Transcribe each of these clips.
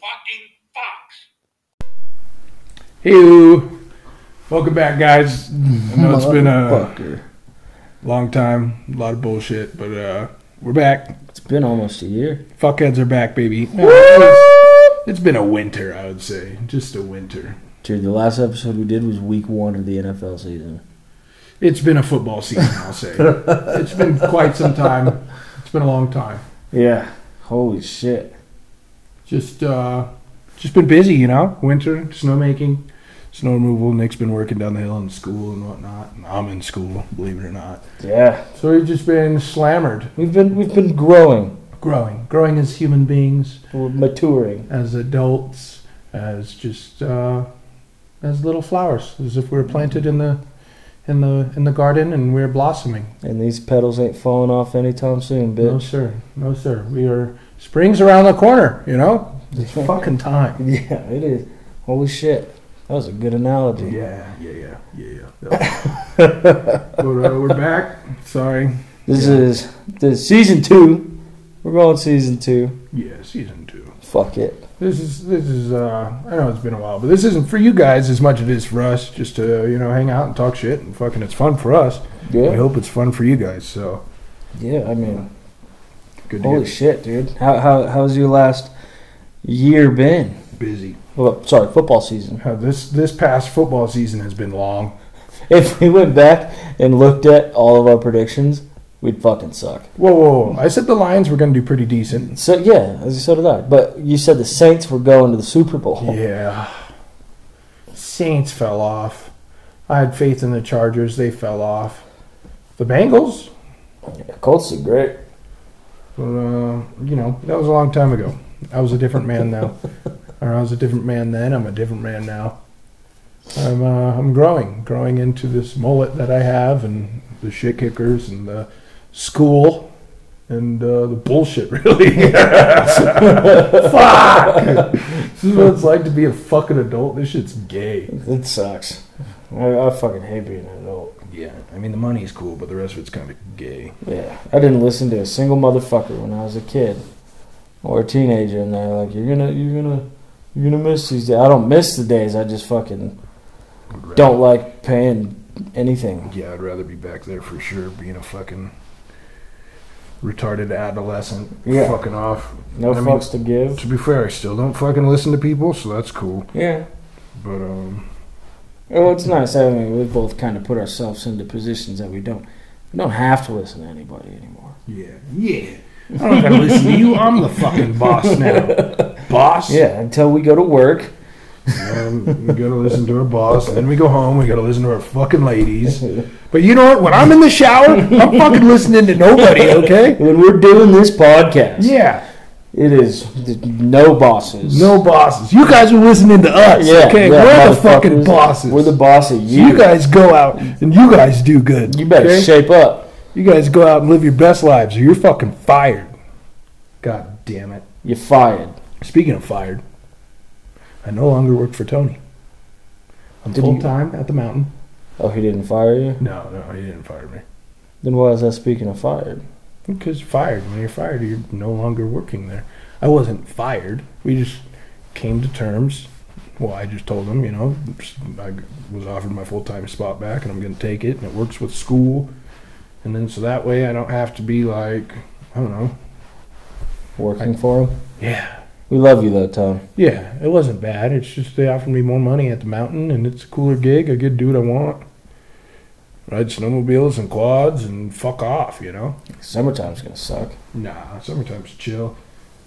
fucking fox. Hey, welcome back, guys. I know it's been a long time, a lot of bullshit, but uh, we're back. It's been almost a year. Fuckheads are back, baby. No, it's- it's been a winter, I would say, just a winter. Dude, the last episode we did was week one of the NFL season. It's been a football season, I'll say. it's been quite some time. It's been a long time. Yeah. Holy shit. Just, uh, just been busy, you know. Winter, snowmaking, snow removal. Nick's been working down the hill in school and whatnot. And I'm in school, believe it or not. Yeah. So we've just been slammered, We've been we've been growing. growing, growing as human beings. We're maturing. as adults, as just uh, as little flowers, as if we were planted in the in the in the garden and we're blossoming. And these petals ain't falling off anytime soon, bitch. No bitch. sir, no sir. We are spring's around the corner. You know, it's fucking time. Yeah, it is. Holy shit. That was a good analogy. Yeah, yeah, yeah, yeah, yeah. but uh, we're back. Sorry. This Yeah. is this season two. We're going season two. Yeah, season two. Fuck it. This is this is. uh I know it's been a while, but this isn't for you guys as much as it is for us. Just to you know hang out and talk shit and fucking. It's fun for us. Yeah. I hope it's fun for you guys. So Yeah, I mean good to holy get shit, dude. How how how's your last year been? busy. Well, sorry, football season. Uh, this this past football season has been long. If we went back and looked at all of our predictions, we'd fucking suck. Whoa, whoa, whoa. I said the Lions were going to do pretty decent. So yeah, as so did that. But you said the Saints were going to the Super Bowl. Yeah. Saints fell off. I had faith in the Chargers. They fell off. The Bengals, Yeah, Colts did great. Uh, you know, that was a long time ago. I was a different man now. or I was a different man then. I'm a different man now. I'm uh, I'm growing, growing into this mullet that I have, and the shit kickers, and the school, and uh, the bullshit. Really, fuck. this is what it's like to be a fucking adult. This shit's gay. It sucks. I, I fucking hate being an adult. Yeah, I mean the money's cool, but the rest of it's kind of gay. Yeah, I didn't listen to a single motherfucker when I was a kid or a teenager, and they're like, "You're gonna, you're gonna, you're gonna miss these days." I don't miss the days. I just fucking don't like paying anything. Yeah, I'd rather be back there for sure, being a fucking retarded adolescent, Yeah. fucking off. No I mean- fucks to give. To be fair, I still don't fucking listen to people, so that's cool. Yeah. But um, Well, it's nice. I mean, we both kind of put ourselves into positions that we don't. We don't have to listen to anybody anymore. yeah, yeah. I don't gotta listen to you. I'm the fucking boss now. Boss. Yeah, until we go to work. Um, we gotta listen to our boss, and then we go home. We gotta listen to our fucking ladies. But you know what? When I'm in the shower, I'm fucking listening to nobody. Okay? When we're doing this podcast, Yeah. It is no bosses. No bosses. You guys are listening to us. Yeah, okay, yeah, we're the fucking bosses. We're the boss of So you. you guys go out and you guys do good. You better okay? shape up. You guys go out and live your best lives, or you're fucking fired. God damn it. You're fired. Speaking of fired, I no longer work for Tony. I'm Did you- full time at the mountain. Oh, he didn't fire you? No, no, he didn't fire me. Then why is that speaking of fired? Because fired. When you're fired, you're no longer working there. I wasn't fired. We just came to terms. Well, I just told them, you know, I was offered my full time spot back, and I'm going to take it, and it works with school. And then so that way, I don't have to be like, I don't know. Working for them? Yeah, We love you though, Tom. yeah. It wasn't bad. It's just they offered me more money at the mountain, and it's a cooler gig. I get to do what I want. Ride snowmobiles and quads and fuck off, you know. Summertime's gonna suck. Nah, summertime's chill.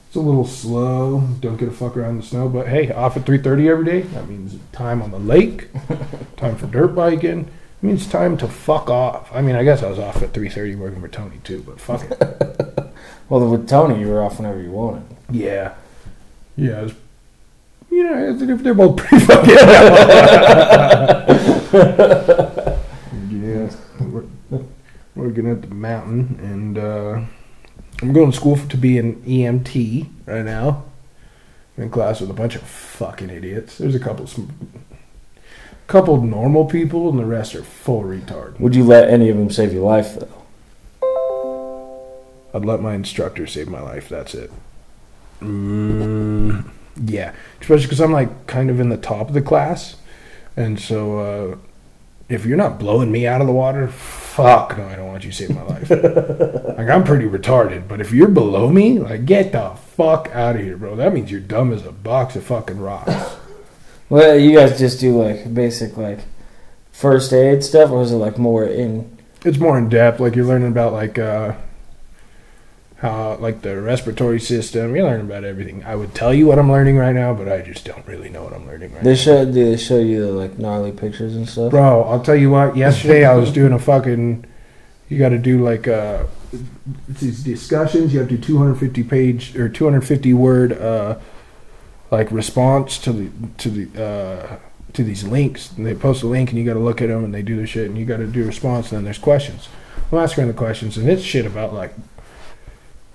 It's a little slow. Don't get a fuck around the snow, but hey, off at 3:30 every day. That means time on the lake, time for dirt biking. It means time to fuck off. I mean, I guess I was off at 3:30 working for Tony too, but fuck it. Well, with Tony, you were off whenever you wanted. yeah, yeah. Was, you know, they're both pretty fucking. working at the mountain, and uh, I'm going to school to be an EMT right now. I'm in class with a bunch of fucking idiots. There's a couple, sm- couple normal people, and the rest are full retard. Would you let any of them save your life though? I'd let my instructor save my life. That's it. Mm, Yeah, especially because I'm like kind of in the top of the class, and so uh, if you're not blowing me out of the water, fuck no, I don't want you to save my life. like I'm pretty retarded, but if you're below me, like get the fuck out of here, bro. That means you're dumb as a box of fucking rocks. Well, you guys just do like basic like first aid stuff, or is it like more in? it's more in depth. Like you're learning about like uh, how like the respiratory system. You learn about everything. I would tell you what I'm learning right now, but I just don't really know what I'm learning right They now. show do they show you the like gnarly pictures and stuff? Bro, I'll tell you what. Yesterday I was doing a fucking. You got to do like uh, these discussions. You have to do 250 page or 250 word uh, like response to the to the uh, to these links. And they post a link and you got to look at them and they do their shit and you got to do a response and then there's questions. I'm asking the questions and it's shit about like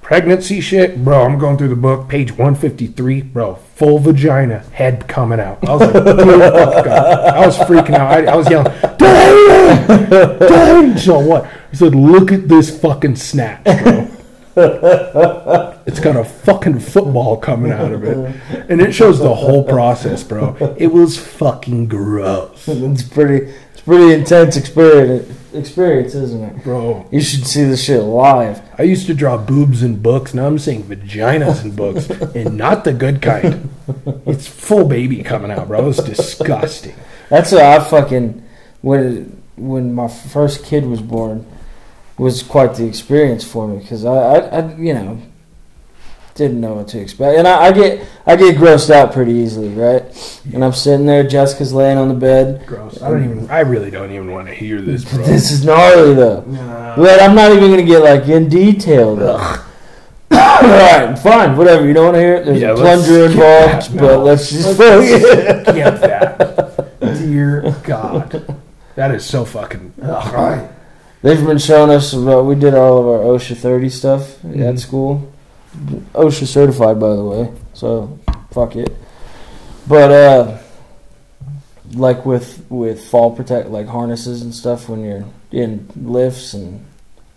pregnancy shit, bro. I'm going through the book, page 153, bro. Full vagina, head coming out. I was like. I was freaking out. I, I was yelling, Dad! Dad! So what? He said, look at this fucking snatch, bro. it's got a fucking football coming out of it. And it shows the whole process, bro. It was fucking gross. it's pretty. Pretty intense experience. Experience, isn't it? Bro, You should see this shit live. I used to draw boobs in books. Now I'm seeing vaginas in books, and not the good kind. It's full baby coming out, bro. It's disgusting. That's what I fucking when when my first kid was born was quite the experience for me because I, I, I you know didn't know what to expect and I, I get I get grossed out pretty easily right and I'm sitting there Jessica's laying on the bed Gross. I don't even. I really don't even want to hear this, bro. this is gnarly though Nah. but I'm not even gonna get like in detail though. All right, fine, whatever. You don't want to hear it. There's Yeah, a plunger involved, that. but No. let's just Let's Get that. Dear God. That is so fucking. Ugh. They've been showing us about. We did all of our OSHA 30 stuff Mhm. at school. OSHA certified, by the way. So fuck it. But uh, like with with fall protect, like harnesses and stuff when you're in lifts and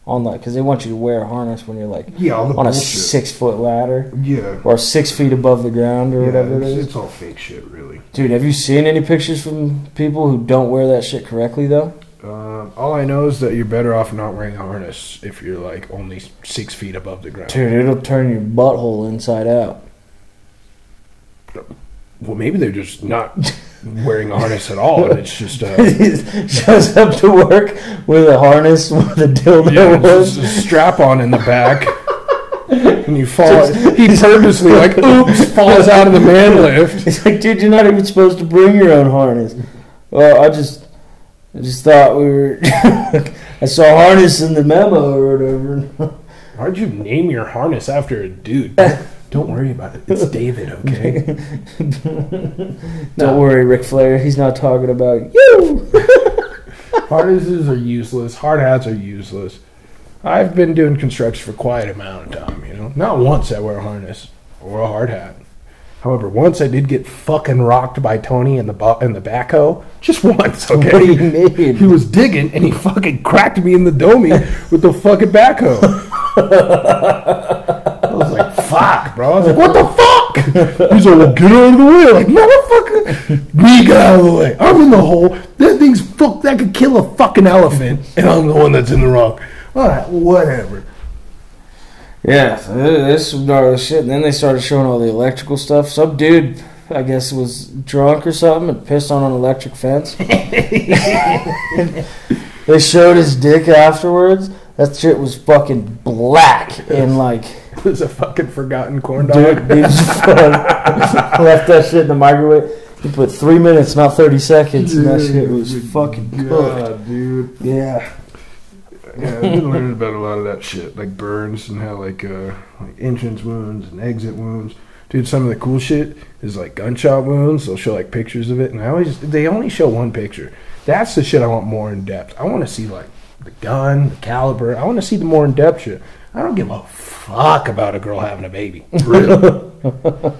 on like because they want you to wear a harness when you're like Yeah, on a six foot ladder yeah. or six feet above the ground or Yeah, whatever it it's, it's all fake shit, really. Dude, have you seen any pictures from people who don't wear that shit correctly though? Um, all I know is that you're better off not wearing a harness if you're like only six feet above the ground. Dude, it'll turn your butthole inside out. Well, maybe they're just not wearing a harness at all, and it's just uh, shows up to work with a harness with a dildo yeah, was. just a strap on in the back, and you fall. He purposely like oops falls out of the man lift. He's like, dude, you're not even supposed to bring your own harness. Well, I just, I just thought we were. I saw harness in the memo or whatever. Why'd you name your harness after a dude? Don't worry about it. It's David, okay? Don't worry, Ric Flair. He's not talking about you. Harnesses are useless. Hard hats are useless. I've been doing construction for quite a amount of time, you know. Not once I wear a harness or a hard hat. However, once I did get fucking rocked by Tony in the bu- in the backhoe. Just once, What do you okay? mean? He was digging and he fucking cracked me in the domey with the fucking backhoe. I was like, fuck, bro. I was like, what the fuck? He's like, well, get out of the way. Like, motherfucker. Me get out of the way. I'm in the hole. That thing's fuck. That could kill a fucking elephant. And I'm the one that's in the wrong. All right, whatever. Yeah, this was gnarly shit. And then they started showing all the electrical stuff. Some dude, I guess, was drunk or something and pissed on an electric fence. they showed his dick afterwards. That shit was fucking black and like, It was a fucking forgotten corn dog. dude, he just left that shit in the microwave. He put three minutes, not thirty seconds, and that shit was fucking cooked. God, dude. Yeah. Yeah, I've been learning about a lot of that shit, like burns and how like uh like entrance wounds and exit wounds. Dude, some of the cool shit is like gunshot wounds. They'll show like pictures of it, and I always they only show one picture. That's the shit I want more in depth. I want to see like the gun, the caliber. I want to see the more in depth shit. I don't give a fuck about a girl having a baby. Really.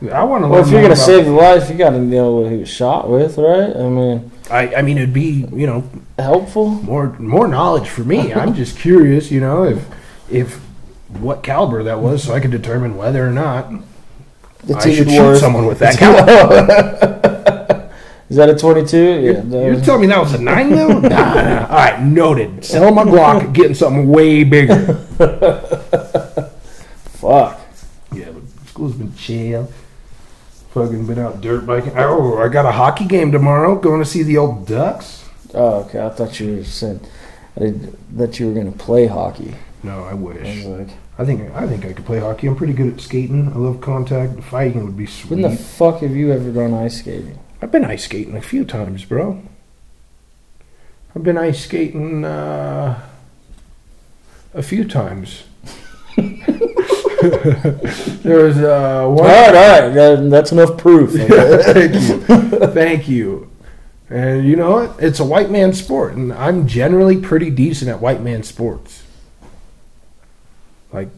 I want to. Well, if you're gonna save the life, you gotta know what he was shot with, right? I mean, I, I mean, it'd be you know helpful. more more knowledge for me. I'm just curious, you know, if if what caliber that was, so I could determine whether or not It's I should shoot someone with that. Is that a 22? Yeah. You're, you're telling me that was a nine mil? nah, nah. All right, noted. Sell my Glock, getting something way bigger. Fuck. Yeah, but school's been chill. Fucking been out dirt biking. Oh, I got a hockey game tomorrow. Going to see the old Ducks. Oh, okay. I thought you said that you were going to play hockey. No, I wish. I like, I think I think I could play hockey. I'm pretty good at skating. I love contact. Fighting would be sweet. when the fuck have you ever gone ice skating? I've been ice skating a few times, bro. I've been ice skating uh, a few times. there was uh, one. All right, all right. That, that's enough proof. Thank you. Thank you. And you know what? It's a white man sport, and I'm generally pretty decent at white man sports. Like,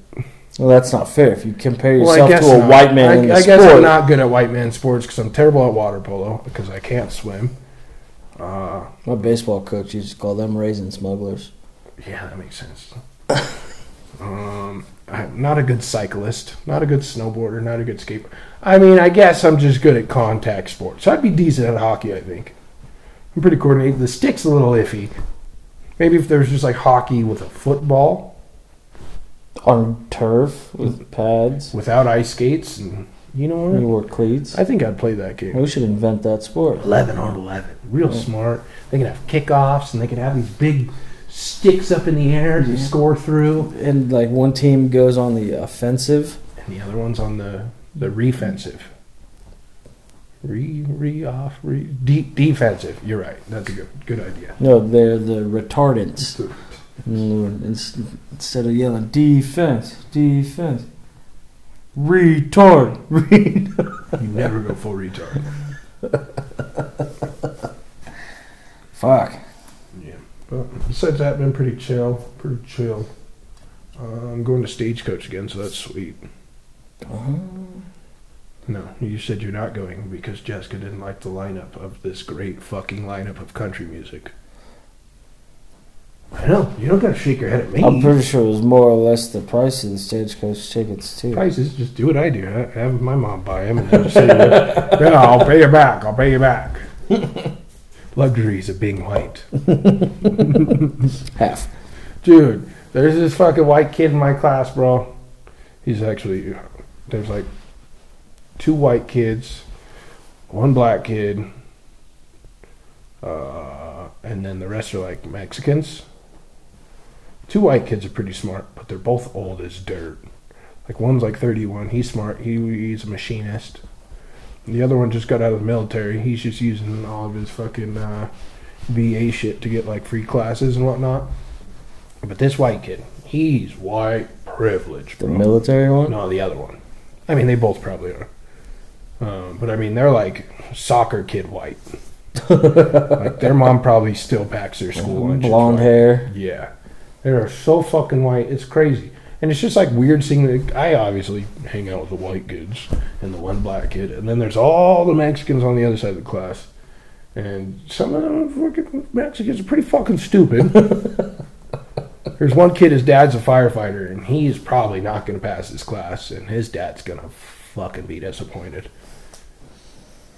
well, that's not fair. If you compare yourself guess to a not. white man I, in the I sport, guess I'm not good at white man sports because I'm terrible at water polo because I can't swim. Uh, my baseball coach used to call them raisin smugglers. yeah, that makes sense. um, I'm not a good cyclist, not a good snowboarder, not a good skater. I mean, I guess I'm just good at contact sports. I'd be decent at hockey, I think. I'm pretty coordinated. The stick's a little iffy. Maybe if there's just like hockey with a football On turf with pads, without ice skates, and you know you what? wore cleats. I think I'd play that game. We should invent that sport. 11 on 11. Real Yeah. smart. They can have kickoffs and they can have these big sticks up in the air to Yeah. score through. And like one team goes on the offensive. And the other one's on the, the refensive. Re, re, off, re, de- defensive. You're right. That's a good, good idea. No, they're the retardants. Instead of yelling defense, defense, retard, retard. You never go full retard. Fuck. Besides that, been pretty chill. Pretty chill. Uh, I'm going to Stagecoach again, so that's sweet. Uh-huh. No, you said you're not going because Jessica didn't like the lineup of this great fucking lineup of country music. I know. You don't gotta shake your head at me. I'm pretty sure it was more or less the price of the stagecoach tickets too. Prices, just do what I do. I have my mom buy them and then just say, yeah, I'll pay you back. I'll pay you back. Luxuries of being white. Half. Dude, there's this fucking white kid in my class, bro. He's actually, there's like two white kids, one black kid, uh, and then the rest are like Mexicans. Two white kids are pretty smart, but they're both old as dirt. Like one's like 31, he's smart, he, he's a machinist. The other one just got out of the military. He's just using all of his fucking uh, VA shit to get like free classes and whatnot. But this white kid, he's white privilege, The bro. military one. No, the other one. I mean, they both probably are. Um, but I mean, they're like soccer kid white. like their mom probably still packs their school lunch. Blonde hair. Yeah, they are so fucking white. It's crazy, and it's just like weird seeing. The, I obviously hang out with the white kids and the one black kid, and then there's all the Mexicans on the other side of the class, and some of them fucking Mexicans are pretty fucking stupid. There's one kid, his dad's a firefighter, and he's probably not going to pass his class, and his dad's going to fucking be disappointed.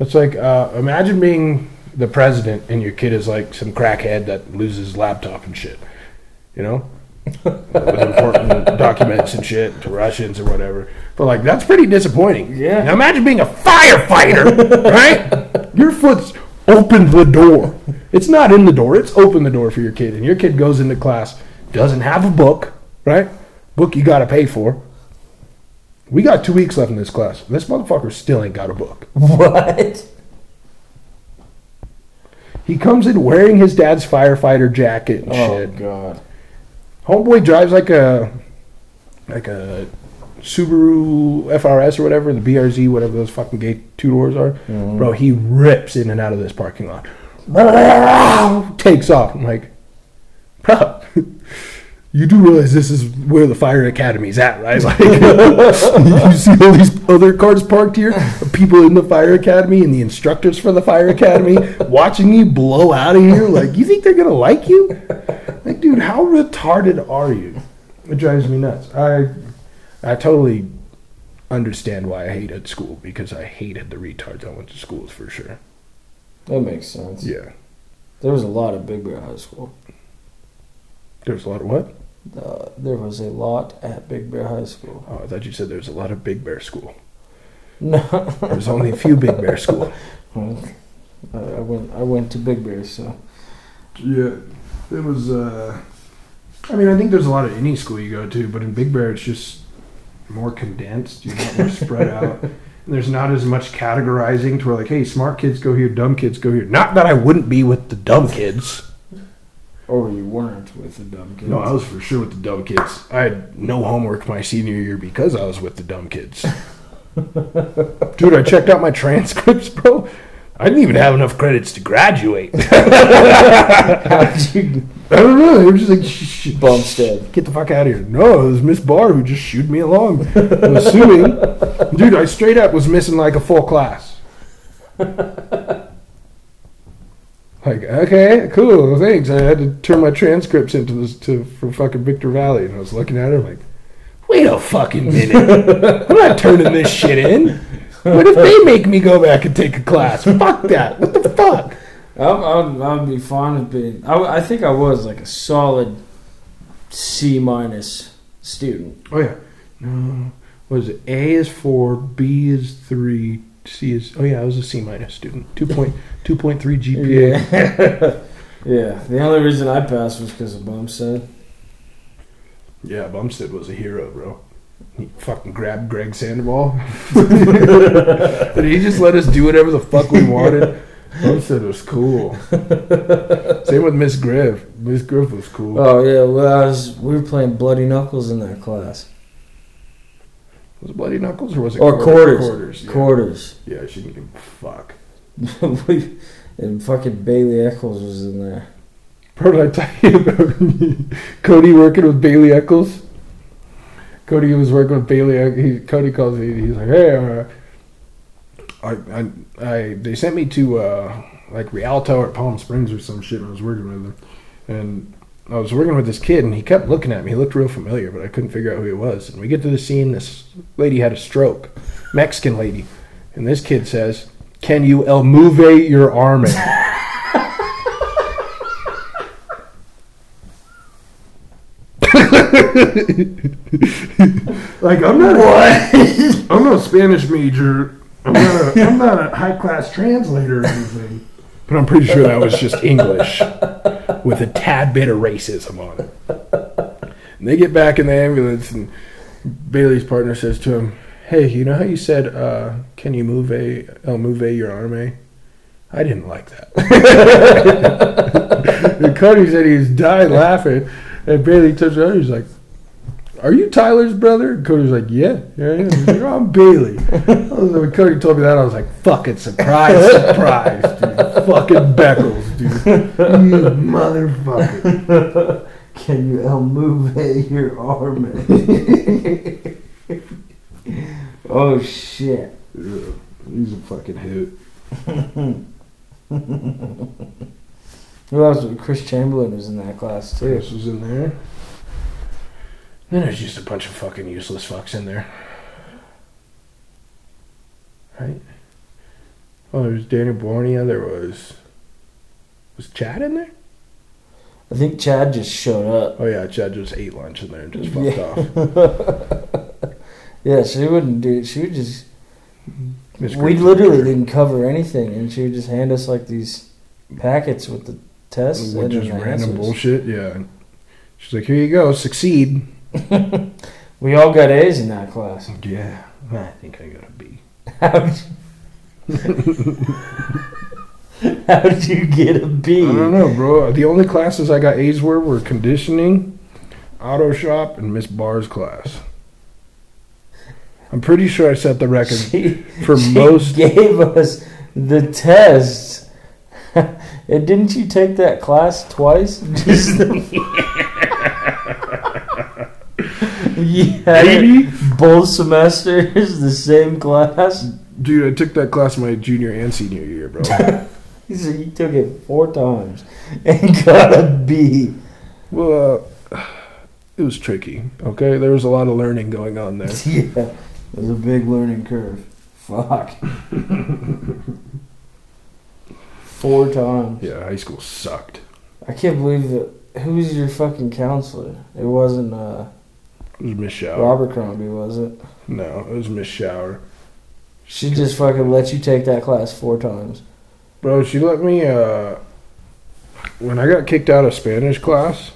It's like, uh, imagine being the president and your kid is like some crackhead that loses his laptop and shit, you know? With important documents and shit to Russians or whatever. But like, that's pretty disappointing. Yeah. Now imagine being a firefighter, right? Your foot's opened the door. It's not in the door, it's open the door for your kid. And your kid goes into class, doesn't have a book, right? Book you gotta pay for. We got two weeks left in this class. This motherfucker still ain't got a book. What? He comes in wearing his dad's firefighter jacket and Oh shit. Oh god. Homeboy drives like a like a Subaru FRS or whatever, the BRZ, whatever those fucking gay two doors are. Mhm. Bro, he rips in and out of this parking lot. Takes off. I'm like, bro, you do realize this is where the fire academy's at, right? Like, you see all these other cars parked here, people in the fire academy and the instructors for the fire academy watching you blow out of here. Like, you think they're gonna like you? Like, dude, how retarded are you? It drives me nuts. I, I totally understand why I hated school because I hated the retards I went to schools for sure. That makes sense. Yeah. There was a lot of Big Bear High School. There was a lot of what? Uh, there was a lot at Big Bear High School. Oh, I thought you said there was a lot of Big Bear school. No, there was only a few Big Bear school. Well, I I went. I went to Big Bear, so Yeah, it was. uh I mean, I think there's a lot of any school you go to, but in Big Bear, it's just more condensed. You're not more spread out. And there's not as much categorizing to where, like, hey, smart kids go here, dumb kids go here. Not that I wouldn't be with the dumb kids. or you weren't with the dumb kids. No, I was for sure with the dumb kids. I had no homework my senior year because I was with the dumb kids. Dude, I checked out my transcripts, bro. I didn't even have enough credits to graduate. I don't know. They were just like, shh, shh, Bumstead. Get the fuck out of here. No, it was Miss Barr who just shooed me along. I'm assuming. Dude, I straight up was missing like a full class. Like, okay, cool, thanks. I had to turn my transcripts into this to for fucking Victor Valley, and I was looking at it like, wait a fucking minute, I'm not turning this shit in. What if they make me go back and take a class? Fuck that. What the fuck? I'm, I'd, I'd be fine with being. I, I think I was like a solid C minus student. Oh yeah. No. What is it? A is four, B is three, C is oh yeah, I was a C minus student. Two point two point three GPA. Yeah. yeah. The only reason I passed was because of Bumstead. Yeah, Bumstead was a hero, bro. He fucking grabbed Greg Sandoval. but he just let us do whatever the fuck we wanted. I said it was cool. Same with Miss Griff. Miss Griff was cool. Oh yeah. Well, I was. We were playing Bloody Knuckles in that class. Was it Bloody Knuckles or was it Or quarter- quarters. Quarters. Yeah. Quarters. Yeah, she didn't give a fuck. we, and fucking Bailey Eccles was in there. Bro, did I tell you about Cody working with Bailey Eccles? Cody was working with Bailey. He, Cody calls me. He's like, "Hey, uh, I, I, I, they sent me to uh, like Rialto or Palm Springs or some shit. And I was working with them, and I was working with this kid, and he kept looking at me. He looked real familiar, but I couldn't figure out who he was. And we get to the scene. This lady had a stroke, Mexican lady, and this kid says, "Can you el move your arm?" in?" Like I'm not What? I'm not a Spanish major. I'm not a, I'm not a high class translator or anything. But I'm pretty sure that was just English with a tad bit of racism on it. And they get back in the ambulance, and Bailey's partner says to him, "Hey, you know how you said, uh, can you move a el move your arme?" I didn't like that. and Cody said he was dying laughing, and Bailey touched her. He's like, "Are you Tyler's brother?" And Cody's like, "Yeah, yeah, yeah." He's like, "Oh, I'm Bailey." I was like, when Cody told me that, I was like, "Fucking surprise, surprise, dude! Fucking Beckles, dude! You motherfucker!" Can you El Move your arm? oh shit. Yeah, he's a fucking hoot. Who else? Chris Chamberlain was in that class too. This was in there. Then there's just a bunch of fucking useless fucks in there. Right? Oh, there was Danny Bornea. There was. Was Chad in there? I think Chad just showed up. Oh, yeah, Chad just ate lunch in there and just fucked Yeah. off. Yeah, she wouldn't do. She would just. We literally didn't cover anything, and she would just hand us like these packets with the tests and just random answers. bullshit, yeah. She's like, here you go, succeed. We all got A's in that class. Yeah, I think I got a B. How'd you, get a B? I don't know, bro. The only classes I got A's were were conditioning, auto shop, and Miss Barr's class. I'm pretty sure I set the record She, for she most. gave us the tests. and didn't you take that class twice? Just yeah, Maybe? both semesters, the same class. Dude, I took that class my junior and senior year, bro. He said you took it four times and got a B. well, uh, it was tricky. Okay, there was a lot of learning going on there. Yeah, There's a big learning curve. Fuck. Four times. Yeah, high school sucked. I can't believe that. Who was your fucking counselor? It wasn't uh, It was Miss Shower. Robert Crombie, was it? No, it was Miss Shower. She just fucking let you take that class four times. Bro, she let me, uh, when I got kicked out of Spanish class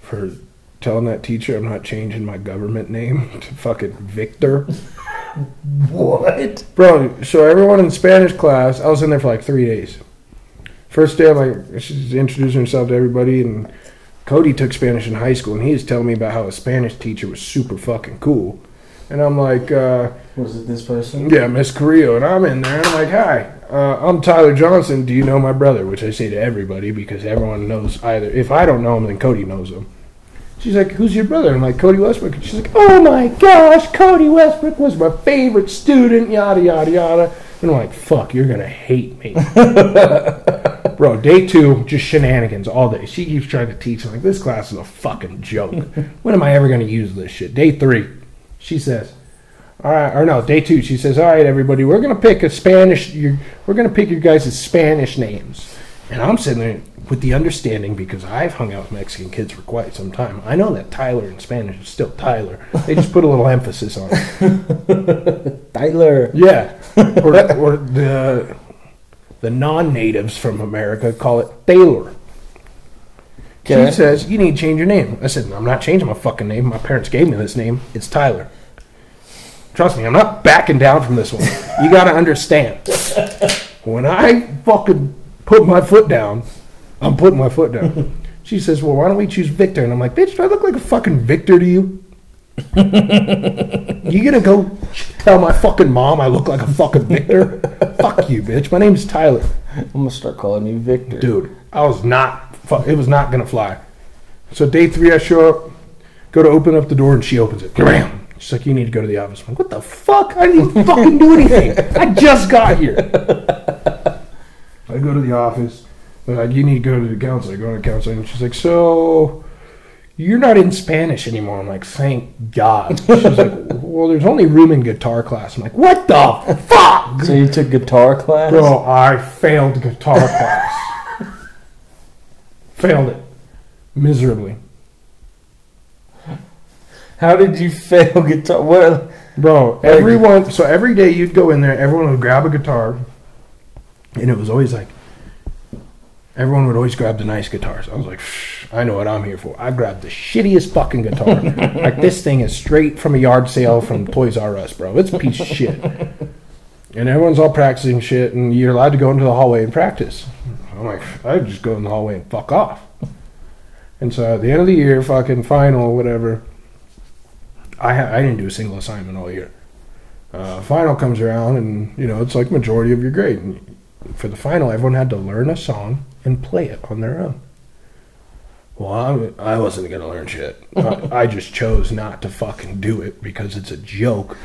for telling that teacher I'm not changing my government name to fucking Victor. What? Bro, so everyone in Spanish class, I was in there for like three days. First day, I'm like, she's introducing herself to everybody, and Cody took Spanish in high school, and he was telling me about how a Spanish teacher was super fucking cool. And I'm like, uh, Was it this person? yeah, Miss Carrillo, and I'm in there, and I'm like, hi, uh, I'm Tyler Johnson. Do you know my brother? Which I say to everybody because everyone knows either. If I don't know him, then Cody knows him. She's like, who's your brother? I'm like, Cody Westbrook. And she's like, oh my gosh, Cody Westbrook was my favorite student, yada, yada, yada. And I'm like, fuck, you're going to hate me. Bro, day two, just shenanigans all day. She keeps trying to teach. I'm like, this class is a fucking joke. when am I ever going to use this shit? Day three, she says, all right, or no, day two, she says, all right, everybody, we're going to pick a Spanish, we're going to pick your guys' Spanish names. And I'm sitting there with the understanding, because I've hung out with Mexican kids for quite some time, I know that Tyler in Spanish is still Tyler. They just put a little emphasis on it. Tyler. Yeah. Or, or the, the non natives from America call it Thaler. Okay. She says, You need to change your name. I said, I'm not changing my fucking name. My parents gave me this name. It's Tyler. Trust me, I'm not backing down from this one. You gotta understand. When I fucking put my foot down, I'm putting my foot down. She says, Well, why don't we choose Victor? And I'm like, Bitch, do I look like a fucking Victor to you? you gonna go tell my fucking mom I look like a fucking Victor? Fuck you, bitch. My name's Tyler. I'm gonna start calling you Victor. Dude, I was not. fu- It was not gonna fly. So day three, I show up, go to open up the door, and she opens it. Bam! She's like, "You need to go to the office." I'm like, "What the fuck? I didn't even fucking do anything. I just got here." I go to the office. They're like, "You need to go to the counselor." I go to the counselor, and she's like, "So." You're not in Spanish anymore. I'm like, thank God. She's like, well, there's only room in guitar class. I'm like, what the fuck? So you took guitar class? Bro, I failed guitar class. failed it miserably. How did you fail guitar? What? Bro, everyone, so every day you'd go in there, everyone would grab a guitar, and it was always like, everyone would always grab the nice guitars. I was like, I know what I'm here for. I grabbed the shittiest fucking guitar. like, this thing is straight from a yard sale from Toys R Us, bro. It's a piece of shit. And everyone's all practicing shit, and you're allowed to go into the hallway and practice. I'm like, I'd just go in the hallway and fuck off. And so at the end of the year, fucking final, whatever, I ha- I didn't do a single assignment all year. Uh, final comes around, and you know it's like majority of your grade. And for the final, everyone had to learn a song and play it on their own. Well, I'm, I wasn't gonna learn shit. I, I just chose not to fucking do it because it's a joke.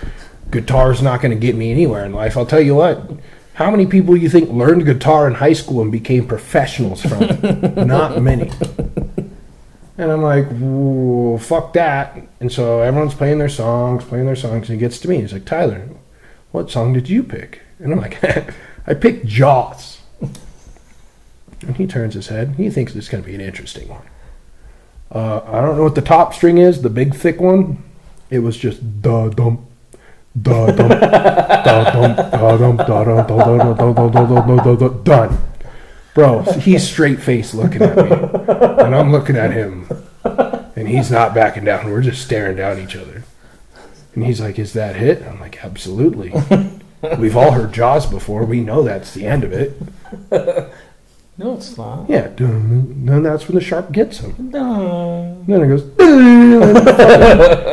Guitar's not gonna get me anywhere in life. I'll tell you what. How many people you think learned guitar in high school and became professionals from it? not many. And I'm like, well, fuck that. And so everyone's playing their songs, playing their songs, and he gets to me. He's like, Tyler, what song did you pick? And I'm like, I picked Jaws. And he turns his head. He thinks it's going to be an interesting one. Uh, I don't know what the top string is, the big thick one. It was just da dum, da dum, da dum, da dum, da dum, da dum, da dum, da dum, da dum, done. Bro, he's straight faced looking at me, and I'm looking at him, and he's not backing down. We're just staring down each other. And he's like, "Is that hit?" I'm like, "Absolutely." We've all heard Jaws before. We know that's the end of it. No, it's not. Yeah, dun, then that's when the sharp gets him. No. Then it goes.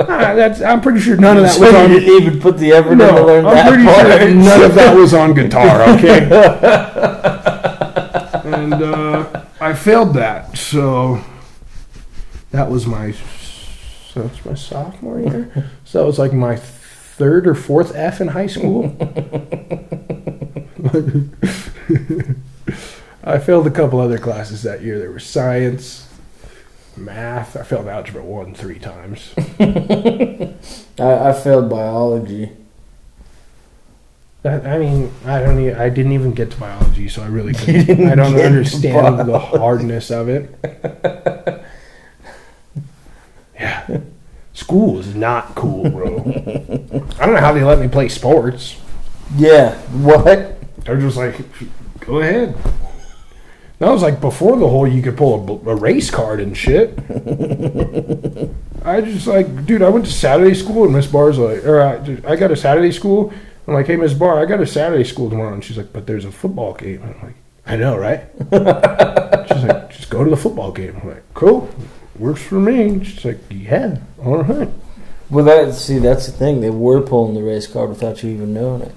ah, that's, I'm pretty sure none of that So was you on. didn't even put the effort in to learn I'm that pretty part. sure none of that was on guitar. Okay. and uh, I failed that, so that was my. So it's my sophomore year. So it was like my third or fourth F in high school. I failed a couple other classes that year. There was science, Math, I failed algebra one three times. I, I failed biology. That, I mean, I don't. e I didn't even get to biology, so I really couldn't. I don't understand the hardness of it. Yeah, school is not cool, bro. I don't know how they let me play sports. Yeah. What? They're just like, go ahead. That was like before the whole you could pull a, a race card and shit. I just like, dude, I went to Saturday school and Miss Barr's like, or uh, I, I got a Saturday school. I'm like, hey, Miss Barr, I got a Saturday school tomorrow. And she's like, but there's a football game. I'm like, I know, right? she's like, just go to the football game. I'm like, cool. Works for me. She's like, yeah, all right. Well, that see, that's the thing. They were pulling the race card without you even knowing it.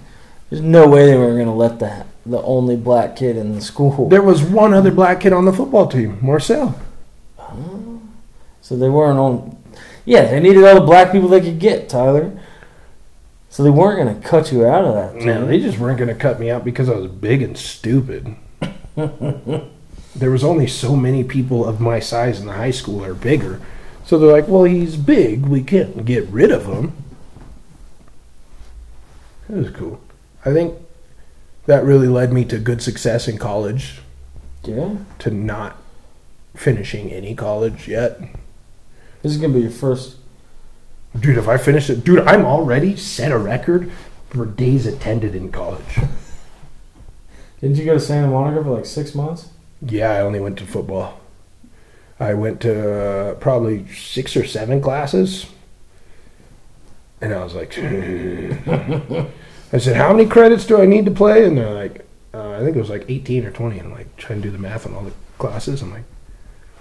There's no way they were going to let the the only black kid in the school. There was one other black kid on the football team, Marcel. Oh. So they weren't on. Yeah, they needed all the black people they could get, Tyler. So they weren't going to cut you out of that. No, they just weren't going to cut me out because I was big and stupid. there was only so many people of my size in the high school or bigger. So they're like, well, he's big. We can't get rid of him. It was cool. I think that really led me to good success in college, Yeah, to not finishing any college yet. this is going to be your first. Dude, if I finish it, dude, I'm already set a record for days attended in college. Didn't you go to Santa Monica for like six months? Yeah, I only went to football. I went to uh, probably six or seven classes. And I was like, I said, how many credits do I need to play? And they're like, uh, I think it was like 18 or 20. And I'm like, trying to do the math on all the classes. I'm like,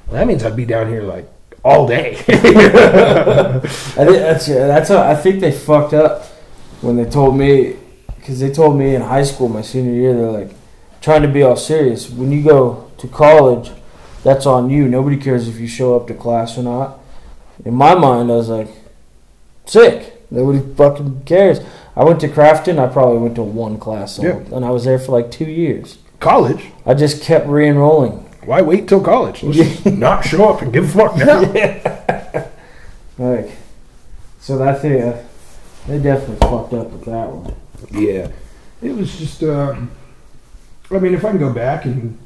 well, that means I'd be down here like all day. I think that's that's how I think they fucked up when they told me because they told me in high school my senior year they're like trying to be all serious when you go to college that's on you nobody cares if you show up to class or not in my mind I was like sick nobody fucking cares I went to Crafton I probably went to one class Yeah. and I was there for like two years college? I just kept re-enrolling Why wait till college? Let's just not show up and give a fuck now. yeah. like so that's thing uh, they definitely fucked up with that one. Yeah, it was just. Uh, I mean, if I can go back and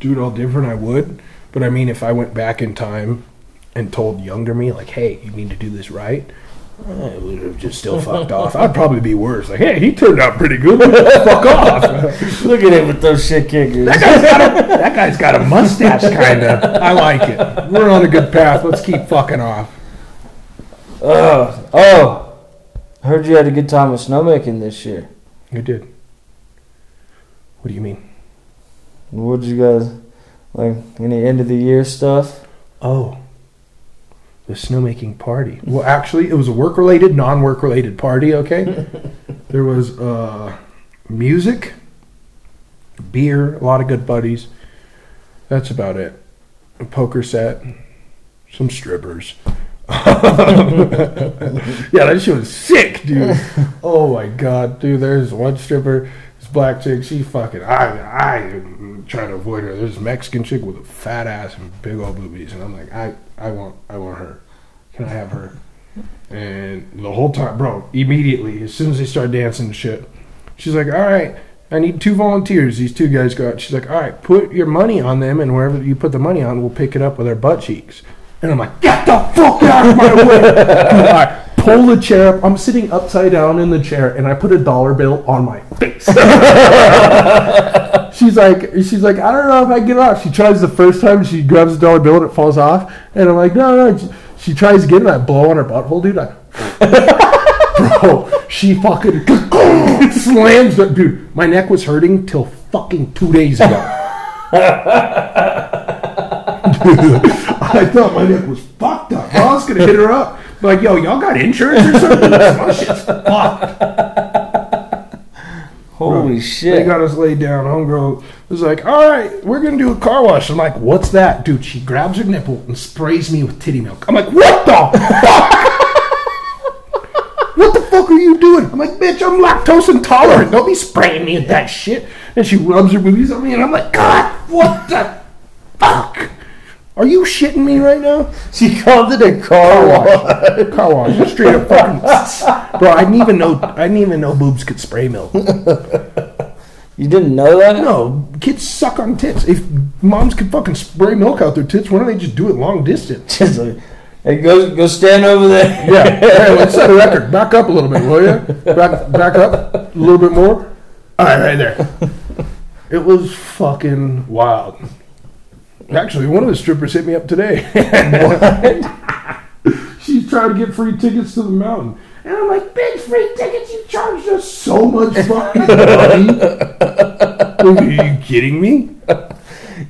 do it all different, I would. But I mean, if I went back in time and told younger me, like, "Hey, you need to do this right," I would have just still fucked off. I'd probably be worse. Like, "Hey, he turned out pretty good. Fuck off." Look at him with those shit kickers. That guy's got a, that guy's got a mustache, kind of. I like it. We're on a good path. Let's keep fucking off. Uh, oh, oh! I heard you had a good time with snowmaking this year. You did. What do you mean? What did you guys like? Any end of the year stuff? Oh, the snowmaking party. Well, actually, it was a work related, non work related party, okay? there was uh, music, beer, a lot of good buddies. That's about it. A poker set, some strippers. yeah, that shit was sick, dude. oh my god, dude. There's one stripper, this black chick. She fucking. I I trying to avoid her. There's a Mexican chick with a fat ass and big old boobies, and I'm like, I I want I want her. Can I have her? And the whole time, bro, immediately as soon as they start dancing and shit, she's like, all right. I need two volunteers. These two guys go out. She's like, all right, put your money on them, and wherever you put the money on, we'll pick it up with our butt cheeks. And I'm like, get the fuck out of my way. Pull the chair up. I'm sitting upside down in the chair, and I put a dollar bill on my face. she's like, she's like, I don't know if I get off. She tries the first time. She grabs the dollar bill, and it falls off. And I'm like, no, no. She, she tries again, and I blow on her butthole, dude. I, bro, she fucking slams it. Dude, my neck was hurting till fucking two days ago. Dude, I thought my neck was fucked up. I was gonna hit her up. Like, yo, y'all got insurance or something? my shit's fucked. Holy They shit! They got us laid down. Homegirl was like, all right, we're going to do a car wash. I'm like, what's that? Dude, she grabs her nipple and sprays me with titty milk. I'm like, what the fuck? what the fuck are you doing? I'm like, bitch, I'm lactose intolerant. Don't be spraying me with that shit. And she rubs her boobies on me, and I'm like, God, what the fuck? Are you shitting me right now? She called it a car wash. Car wash, straight up fucking. Bro, I didn't even know. I didn't even know boobs could spray milk. You didn't know that? No, kids suck on tits. If moms could fucking spray milk out their tits, why don't they just do it long distance? Just like, hey, go go stand over there. Yeah. Hey, let's set a record. Back up a little bit, will you? Back, back up a little bit more. All right, right there. It was fucking wild. Actually, one of the strippers hit me up today. She's trying to get free tickets to the mountain. And I'm like, bitch, free tickets? You charged us so much fucking money. Are you kidding me?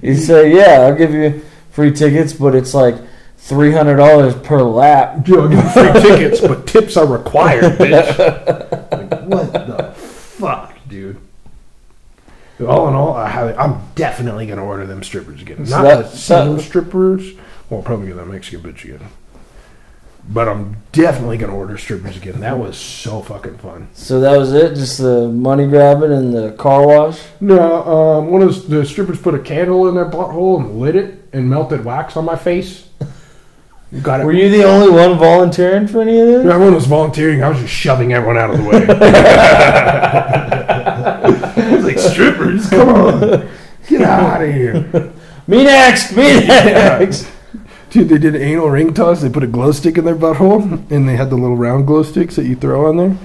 You say, yeah, I'll give you free tickets, but it's like three hundred dollars per lap. Dude, I'll give you free tickets, but tips are required, bitch. Like, what the fuck, dude? All in all, I have, I'm definitely gonna order them strippers again. So Not that- the same that- strippers. Well, probably get that Mexican bitch again. But I'm definitely gonna order strippers again. That was so fucking fun. So that was it, just the money grabbing and the car wash. No, um, one of the strippers put a candle in their butthole and lit it and melted wax on my face. Got it. Were you the only one volunteering for any of this? Everyone was volunteering. I was just shoving everyone out of the way. I was like, strippers, come on. Get out of here. Me next. Me next. Dude, they did an anal ring toss. They put a glow stick in their butthole, and they had the little round glow sticks that you throw on there.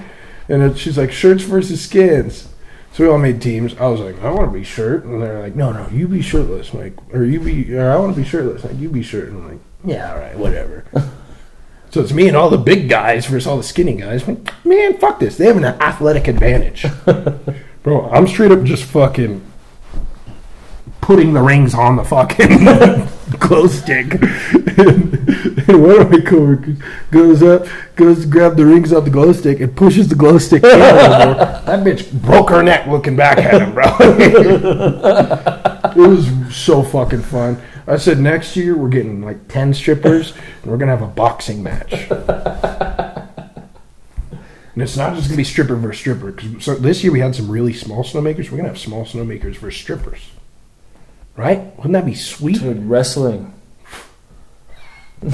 And it, she's like, shirts versus skins. So we all made teams. I was like, I want to be shirt. And they're like, no, no, you be shirtless. I'm like, or you be, or I want to be shirtless. Like, you be shirt. And I'm like, yeah, all right, whatever. so it's me and all the big guys versus all the skinny guys. I'm like, man, fuck this. They have an athletic advantage. Bro, I'm straight up just fucking putting the rings on the fucking glow stick. and one of my coworkers goes up, goes to grab the rings off the glow stick, and pushes the glow stick more. That bitch broke her neck looking back at him, bro. it was so fucking fun. I said next year we're getting like ten strippers, and we're gonna have a boxing match. And it's not just gonna be stripper versus stripper. Cause so this year we had some really small snowmakers. We're gonna have small snowmakers versus strippers. Right? Wouldn't that be sweet? Dude, wrestling.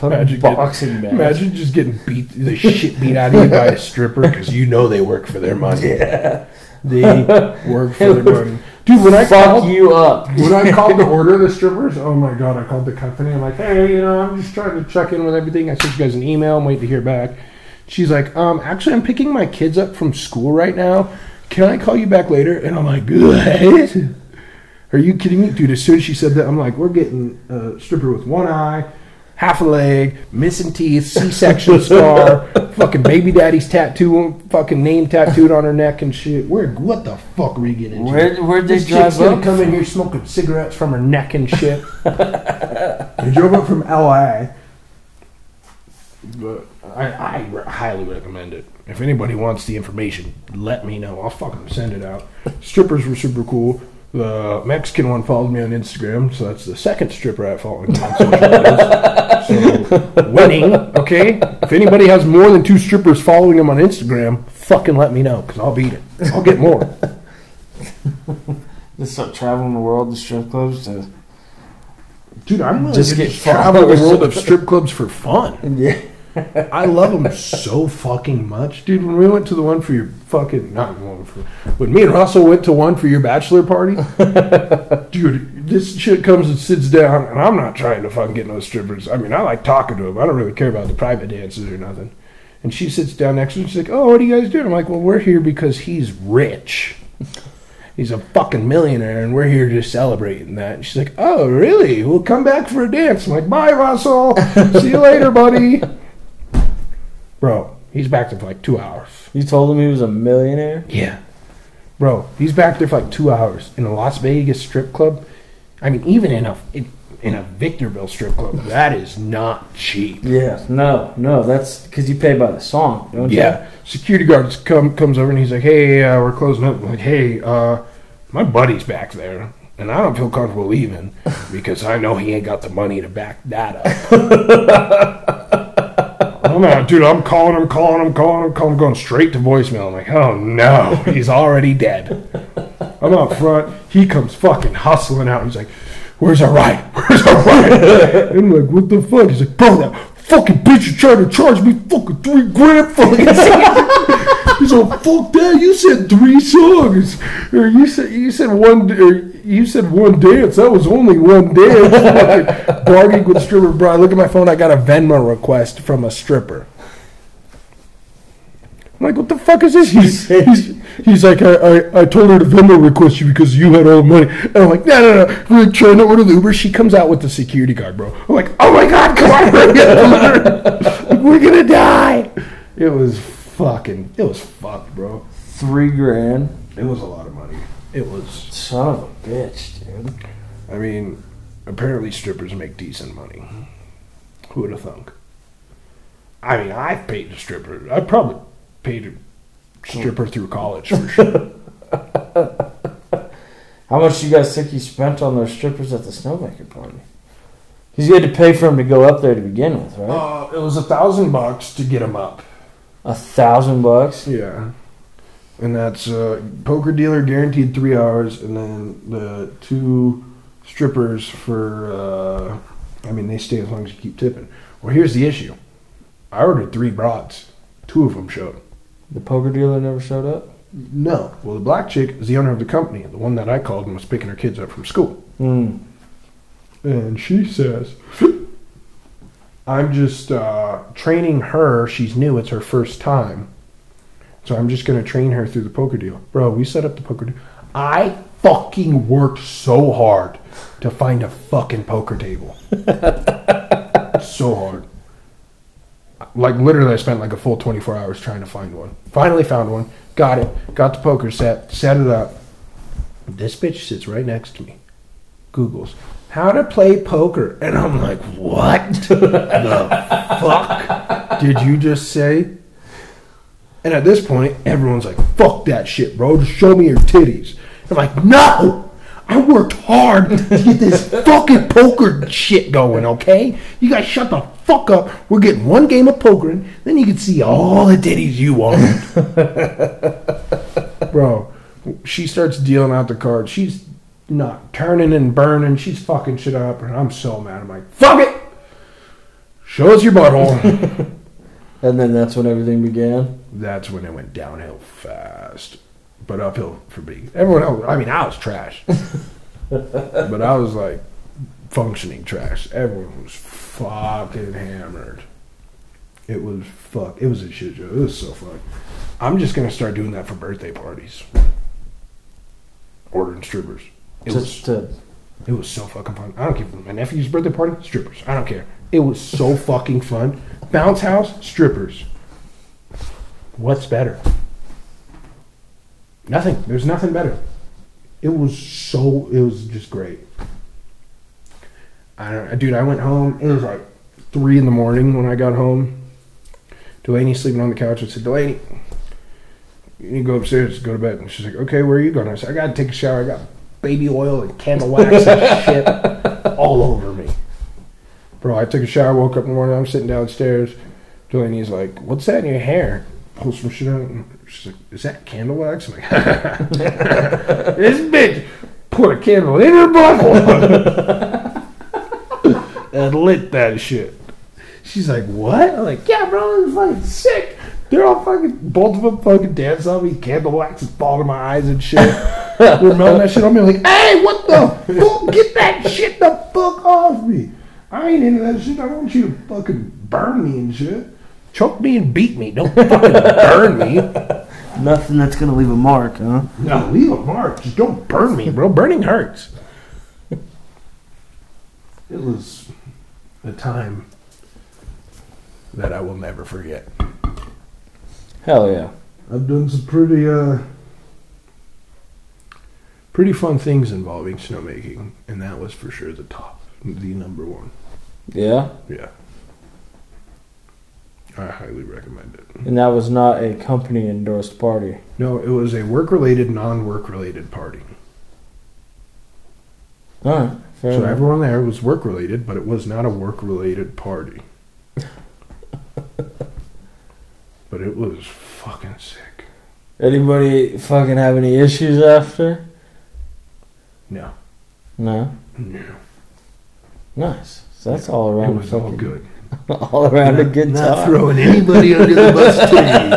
Imagine boxing match. Imagine just getting beat the shit beat out of you by a stripper because you know they work for their money. Yeah. They work for their money. Dude, when I Fuck called, you up. when I called to order the strippers, oh my god, I called the company. I'm like, hey, you know, I'm just trying to check in with everything. I sent you guys an email. I'm waiting to hear back. She's like, um, actually, I'm picking my kids up from school right now. Can I call you back later? And I'm like, what? Are you kidding me, dude? As soon as she said that, I'm like, we're getting a stripper with one eye, half a leg, missing teeth, C-section scar, fucking baby daddy's tattoo, fucking name tattooed on her neck and shit. Where? What the fuck are we getting into? Where where'd they This drive up? come in here smoking cigarettes from her neck and shit. we drove up from LA. But I, I re- highly recommend it. If anybody wants the information, let me know. I'll fucking send it out. Strippers were super cool. The Mexican one followed me on Instagram, so that's the second stripper I followed on social medias. So winning, okay? If anybody has more than two strippers following them on Instagram, fucking let me know, because I'll beat it. I'll get more. Just start traveling the world to strip clubs to Dude, I'm willing Just to get just travel the world of strip clubs for fun. yeah. I love them so fucking much, dude. When we went to the one for your fucking not one for when me and Russell went to one for your bachelor party, dude, this shit comes and sits down, and I'm not trying to fucking get no strippers. I mean, I like talking to them. I don't really care about the private dances or nothing. And she sits down next to me. She's like, "Oh, what are you guys doing?" I'm like, "Well, we're here because he's rich." He's a fucking millionaire, and we're here just celebrating that. And she's like, "Oh, really? We'll come back for a dance." I'm like, "Bye, Russell. See you later, buddy." Bro, he's back there for like two hours. You told him he was a millionaire? Yeah, bro, he's back there for like two hours in a Las Vegas strip club. I mean, even in a in, in a Victorville strip club, that is not cheap. Yeah. No, no, that's because you pay by the song, don't you? Yeah, security guards come comes over and he's like, "Hey, uh, we're closing up." I'm like, "Hey, uh, my buddy's back there, and I don't feel comfortable leaving because I know he ain't got the money to back that up." I'm dude. I'm calling him, calling him, calling him, calling him, going straight to voicemail. I'm like, "Oh no, he's already dead." I'm out front. He comes fucking hustling out. He's like, Where's our ride? Where's our ride? I'm like, what the fuck? He's like, bro, that fucking bitch is trying to charge me fucking three grand for it. He's like, fuck that. You said three songs, or you said you said one, or you said one dance. That was only one dance. Fucking Bargaining with stripper, bro. I look at my phone. I got a Venmo request from a stripper. I'm like, what the fuck is this? He's, he's, he's like, I, I, I told her to Venmo request you because you had all the money. And I'm like, no, no, no. We're trying to order the Uber. She comes out with the security guard, bro. I'm like, oh my God, come on. We're going to die. It was fucking, it was fucked, bro. Three grand. It was a lot of money. It was, Son of a bitch, dude. I mean, apparently strippers make decent money. Who would have thunk? I mean, I've paid a stripper. I probably paid a stripper through college for sure. How much do you guys think you spent on those strippers at the snowmaker party? Because you had to pay for them to go up there to begin with, right? Uh, it was a thousand bucks to get them up. A thousand bucks. Yeah, and that's uh, poker dealer guaranteed three hours, and then the two strippers for. Uh, I mean, they stay as long as you keep tipping. Well, here's the issue. I ordered three broads. Two of them showed. The poker dealer never showed up. No. Well, the black chick is the owner of the company, the one that I called and was picking her kids up from school. Hmm. And she says, I'm just uh, training her. She's new, it's her first time. So I'm just going to train her through the poker deal. Bro, we set up the poker deal. I fucking worked so hard to find a fucking poker table. so hard. Like, literally, I spent like a full 24 hours trying to find one. Finally found one. Got it. Got the poker set. Set it up. This bitch sits right next to me. Googles how to play poker. And I'm like, what the fuck did you just say? And at this point, everyone's like, fuck that shit, bro. Just show me your titties. I'm like, no! I worked hard to get this fucking poker shit going, okay? You guys shut the fuck up. We're getting one game of poker, and then you can see all the titties you want. Bro, she starts dealing out the cards. She's not turning and burning. She's fucking shit up, and I'm so mad. I'm like, fuck it. Show us your butthole. And then that's when everything began. That's when it went downhill fast, but uphill for me. Everyone else, I mean, I was trash, but I was like functioning trash. Everyone was fucking hammered. It was fuck. It was a shit show. It was so fun. I'm just gonna start doing that for birthday parties. Ordering strippers. It was to, It was so fucking fun. I don't care. My nephew's birthday party, strippers. I don't care. It was so fucking fun. Bounce house, strippers. What's better? Nothing. There's nothing better. It was so. It was just great. I don't, dude. I went home. It was like three in the morning when I got home. Delaney sleeping on the couch. I said, Delaney, you need to go upstairs, go to bed. And she's like, Okay, where are you going? I said, I gotta take a shower. I got baby oil and candle wax and shit all over. Bro, I took a shower, woke up in the morning, I'm sitting downstairs. Delaney's like, What's that in your hair? Pulls some shit out. She's like, Is that candle wax? I'm like, This bitch put a candle in her butthole and lit that shit. She's like, What? I'm like, Yeah, bro, it's fucking sick. They're all fucking, both of them fucking dance on me. Candle wax is falling in my eyes and shit. We're melting that shit on me. like, hey, what the fuck? Get that shit the fuck off me. I ain't into that shit. I don't want you to fucking burn me and shit. Choke me and beat me. Don't fucking burn me. nothing that's gonna leave a mark, huh? No, leave a mark. Just don't burn me, bro. Burning hurts. It was a time that I will never forget. Hell yeah. I've done some pretty uh pretty fun things involving snowmaking, and that was for sure the top, the number one. Yeah. Yeah. I highly recommend it. And that was not a company endorsed party. No, it was a work related, non work related party. All right. Fair So enough. everyone there was work related, but it was not a work related party. but it was fucking sick. Anybody fucking have any issues after? No. No. No. Nice. So that's all around. It was all good. all around a good Not time. throwing anybody under the bus today,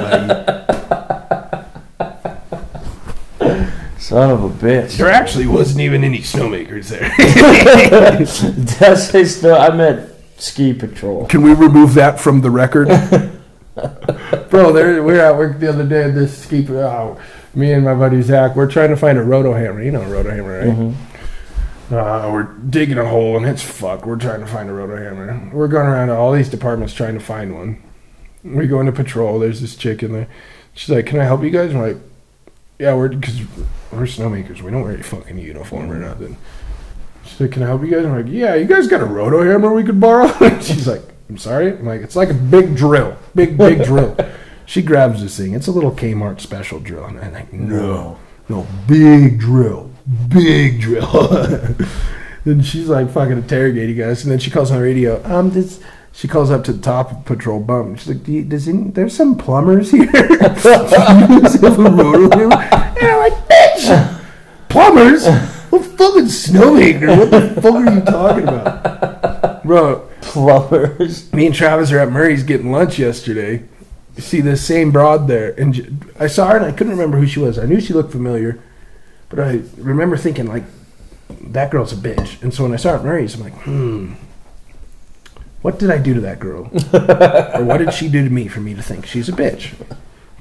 buddy. Son of a bitch. There actually wasn't even any snowmakers there. That's say still. I meant ski patrol. Can we remove that from the record? Bro, there, we were at work the other day at this ski. Oh, me and my buddy Zach, we're trying to find a roto hammer. You know a roto hammer, right? Mhm. Uh, we're digging a hole and it's fuck. We're trying to find a roto hammer. We're going around to all these departments trying to find one. We go into patrol. There's this chick in there. She's like, "Can I help you guys?" I'm like, "Yeah, we're because we're snowmakers. We don't wear a fucking uniform or nothing." She's like, "Can I help you guys?" I'm like, "Yeah, you guys got a roto hammer we could borrow?" She's like, "I'm sorry." I'm like, "It's like a big drill, big big drill." She grabs this thing. It's a little Kmart special drill, and I'm like, "No, no, big drill, big drill." and she's like fucking interrogating us, and then she calls on the radio. Um, this. She calls up to the top of patrol bump. She's like, Do you, "Does any, there's some plumbers here?" Use of a? And I'm like, "Bitch, plumbers? Well, fucking snowmaker. What the fuck are you talking about, bro?" Plumbers. me and Travis are at Murray's getting lunch yesterday. See this same broad there, and I saw her and I couldn't remember who she was. I knew she looked familiar, but I remember thinking like, that girl's a bitch. And so when I saw her at Murray's, I'm like, hmm, what did I do to that girl, or what did she do to me for me to think she's a bitch?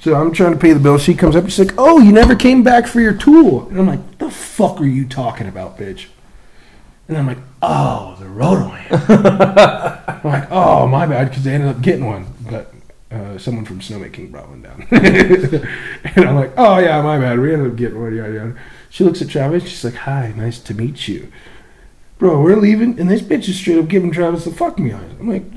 So I'm trying to pay the bill. She comes up. She's like, "Oh, you never came back for your tool." And I'm like, "The fuck are you talking about, bitch?" And I'm like, "Oh, the roto. I'm like, oh, my bad, because they ended up getting one. But uh, someone from Snowmaking brought one down. and I'm like, oh, yeah, my bad. We ended up getting one. Yada, yada. She looks at Travis. She's like, hi, nice to meet you. Bro, we're leaving. And this bitch is straight up giving Travis the fuck me eyes. I'm like,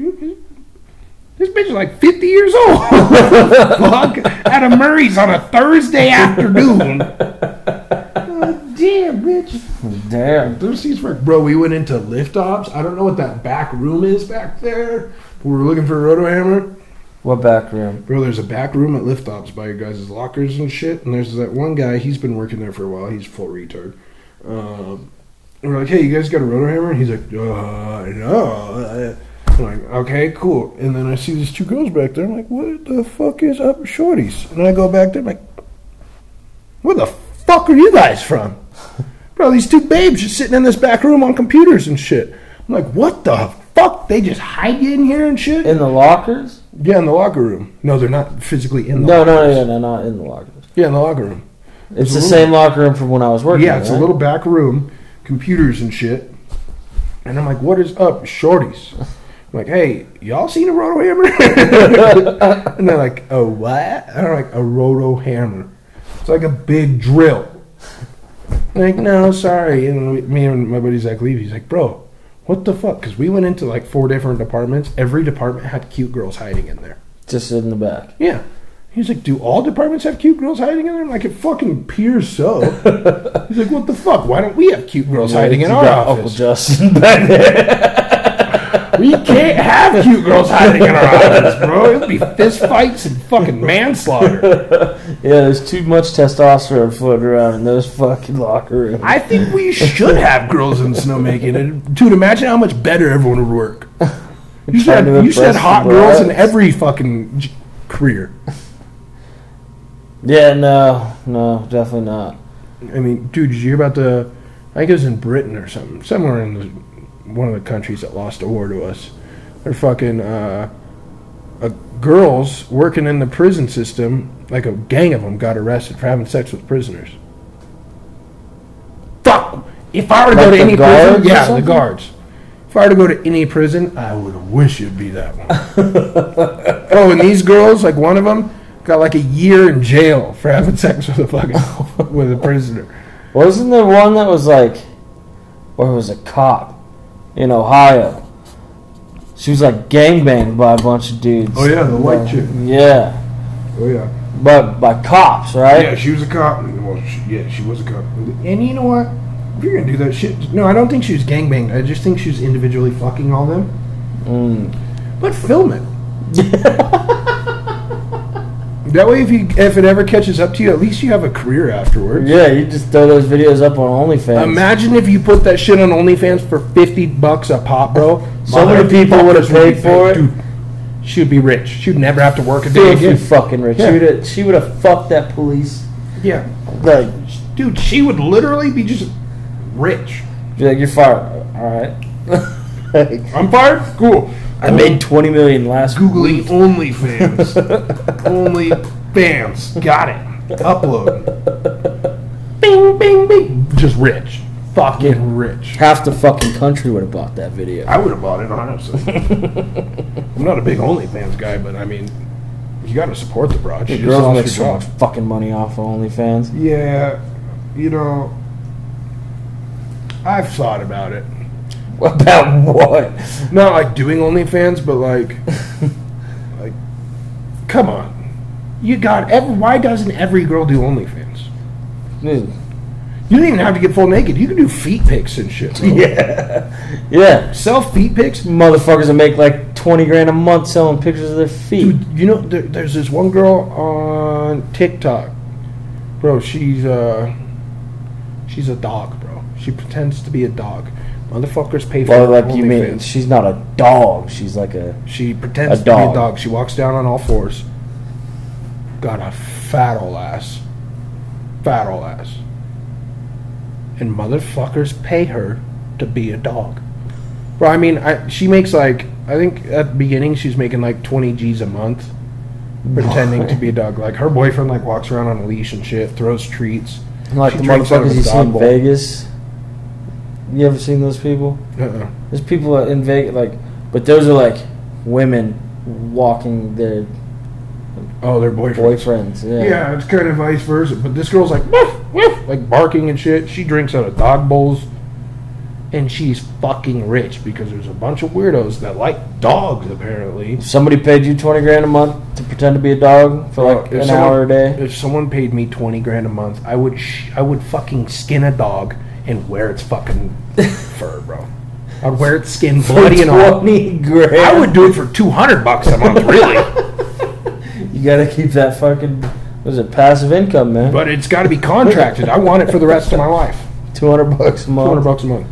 this bitch is like 50 years old. fuck. At a Murray's on a Thursday afternoon. Oh, damn, bitch. Damn. Those seats were, bro. We went into lift ops. I don't know what that back room is back there. We were looking for a roto hammer. What back room? Bro, there's a back room at lift ops by your guys' lockers and shit. And there's that one guy. He's been working there for a while. He's full retard. Um, we're like, hey, you guys got a roto hammer? And he's like, uh, no. I'm like, okay, cool. And then I see these two girls back there. I'm like, what the fuck is up, shorties? And I go back there. I'm like, where the fuck are you guys from? Bro, these two babes just sitting in this back room on computers and shit. I'm like, what the fuck? They just hide you in here and shit? In the lockers? yeah, in the locker room. No, they're not physically in the No, no, lockers. no, no, not in the lockers. Yeah, in the locker room. It's the little- same locker room from when I was working. Yeah, it's a little back room, computers and shit. And I'm like, what is up, shorties? I'm like, hey, y'all seen a roto hammer? and they're like, a what? And I'm like, a roto hammer. It's like a big drill. I'm like, no, sorry. And me and my buddy Zach leave. He's like, bro, what the fuck? Because we went into like four different departments. Every department had cute girls hiding in there. Just in the back. Yeah. He's like, do all departments have cute girls hiding in there? I'm like, it fucking appears so. He's like, what the fuck? Why don't we have cute girls hiding in You our got Uncle office? Justin back there. We can't have cute girls hiding in our office, bro. It'll be fist fights and fucking manslaughter. Yeah, there's too much testosterone floating around in those fucking locker rooms. I think we should have girls in snowmaking. And, dude, imagine how much better everyone would work. You should have, you should have hot girls in every fucking j- career. Yeah, no, no, definitely not. I mean, dude, did you hear about the? I think it was in Britain or something, somewhere in the, one of the countries that lost a war to us. They're fucking uh, uh, girls working in the prison system. Like a gang of them got arrested for having sex with prisoners. Fuck! If I were to go to any prison, yeah, the guards. If I were to go to any prison, I would wish it'd be that one. oh, and these girls, like one of them, got like a year in jail for having sex with a fucking with a prisoner. Wasn't there one that was like, or it was a cop in Ohio? She was like gangbanged by a bunch of dudes. Oh, yeah, the white chick. Yeah, Oh yeah, but by cops, right? yeah. She was a cop. Well, she, yeah, she was a cop. And you know what? If you're gonna do that shit, no, I don't think she was gangbanged. I just think she was individually fucking all them. Mm. But film it. That way, if you if it ever catches up to you, at least you have a career afterwards. Yeah, you just throw those videos up on OnlyFans. Imagine if you put that shit on OnlyFans for fifty bucks a pop, bro. So many people would have paid for it. Dude, she would be rich. She would never have to work a day again. fucking rich. Yeah. She would have. She would have fucked that police. Yeah, Like, dude, she would literally be just rich. be like, you're fired. All right. I'm fired. Cool. I made twenty million last googling week. Only Fans, Got it. Upload. Bing, bing, bing. Just rich. Fucking rich. Half the fucking country would have bought that video. I would have bought it honestly. I'm not a big OnlyFans guy, but I mean, you got to support the broad. The girls make so much fucking money off of OnlyFans. Yeah, you know, I've thought about it. About what? Not like doing OnlyFans, but like, like, come on, you got. Every, why doesn't every girl do OnlyFans? Dude. You don't even have to get full naked. You can do feet pics and shit. Bro. Yeah. Yeah. Sell feet pics. Motherfuckers that make like 20 grand a month selling pictures of their feet. Dude, you know, there, there's this one girl on TikTok, bro. She's uh, she's a dog, bro. She pretends to be a dog. Motherfuckers pay for Well, like you mean, OnlyFans. she's not a dog. She's like a. She pretends A to be dog. a dog. She walks down on all fours. Got a fat ol' ass. Fat ol' ass. And motherfuckers pay her to be a dog. Bro, I mean, I, she makes like, I think at the beginning she's making like 20 G's a month pretending to be a dog. Like her boyfriend like walks around on a leash and shit, throws treats. Like She the drinks out of motherfuckers a you see dog in bowl. Vegas. You ever seen those people? Uh-uh. There's people in Vegas, like, but those are like women walking their Oh, their boyfriend. boyfriends. Yeah. Yeah, it's kind of vice versa. But this girl's like, woof, woof, like barking and shit. She drinks out of dog bowls. And she's fucking rich because there's a bunch of weirdos that like dogs, apparently. Somebody paid you 20 grand a month to pretend to be a dog for like If an someone- hour a day, If someone paid me 20 grand a month, I would sh- I would fucking skin a dog and wear its fucking fur, bro. I'd wear its skin bloody and all. 20 grand. I would do it for 200 bucks a month, really. You gotta keep that fucking. Was it passive income, man? but it's got to be contracted. I want it for the rest of my life. 200 bucks a month. 200 bucks a month.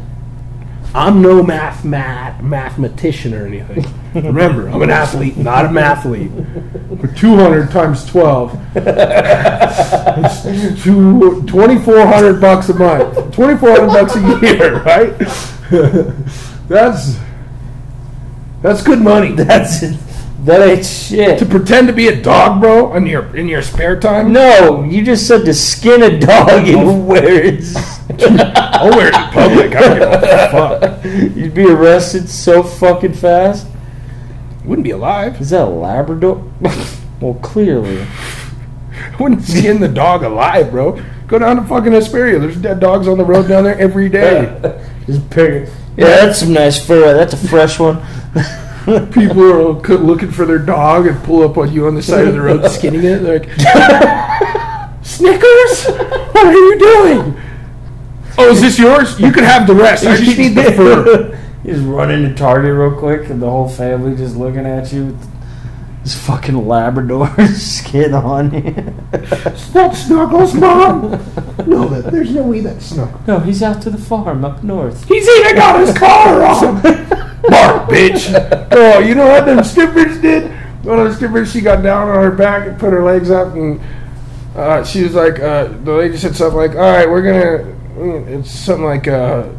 I'm no math, math mathematician or anything. Remember, I'm an athlete, not a mathlete. For 200 times 12, it's two- 2,400 bucks a month. 2,400 bucks a year, right? that's that's good money. That's. That ain't shit. To pretend to be a dog, bro, in your in your spare time. No, you just said to skin a dog and oh. wear it. I'll wear it in public. I don't give a fuck. You'd be arrested so fucking fast. Wouldn't be alive. Is that a Labrador? well, clearly. I wouldn't skin the dog alive, bro. Go down to fucking Hesperia. There's dead dogs on the road down there every day. Just pick. Yeah, that's some nice fur. That's a fresh one. People are looking for their dog and pull up on you on the side of the road skinning it. They're like, Snickers? What are you doing? Oh, is this yours? You can have the rest. I just need the fur. Just run into Target real quick, and the whole family just looking at you with this fucking Labrador skin on you. That Snuggles, Mom? No, there's no way that's Snuggles. no, he's out to the farm up north. He's even got his collar on. Bark, bitch. Oh, you know what them strippers did? One of the strippers, she got down on her back and put her legs up, and uh, she was like, uh, the lady said something like, "All right, we're gonna." It's something like uh,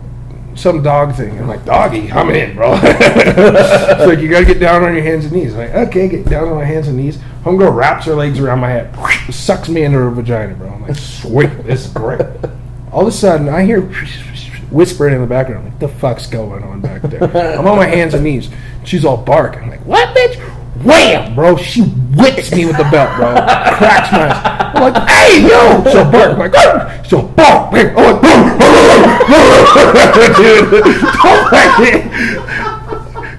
some dog thing. I'm like, "Doggy, I'm in, bro." It's like you gotta get down on your hands and knees. I'm like, okay, get down on my hands and knees. Homegirl wraps her legs around my head, sucks me into her vagina, bro. I'm like, sweet, this is great. All of a sudden, I hear whispering in the background. Like, the fuck's going on back there? I'm on my hands and knees. She's all bark. I'm like, what, bitch? Wham, bro. She whips me with the belt, bro. Cracks my ass. I'm like, hey, yo. She'll bark. I'm like, "Arr!" she'll bark. I'm like, dude, don't.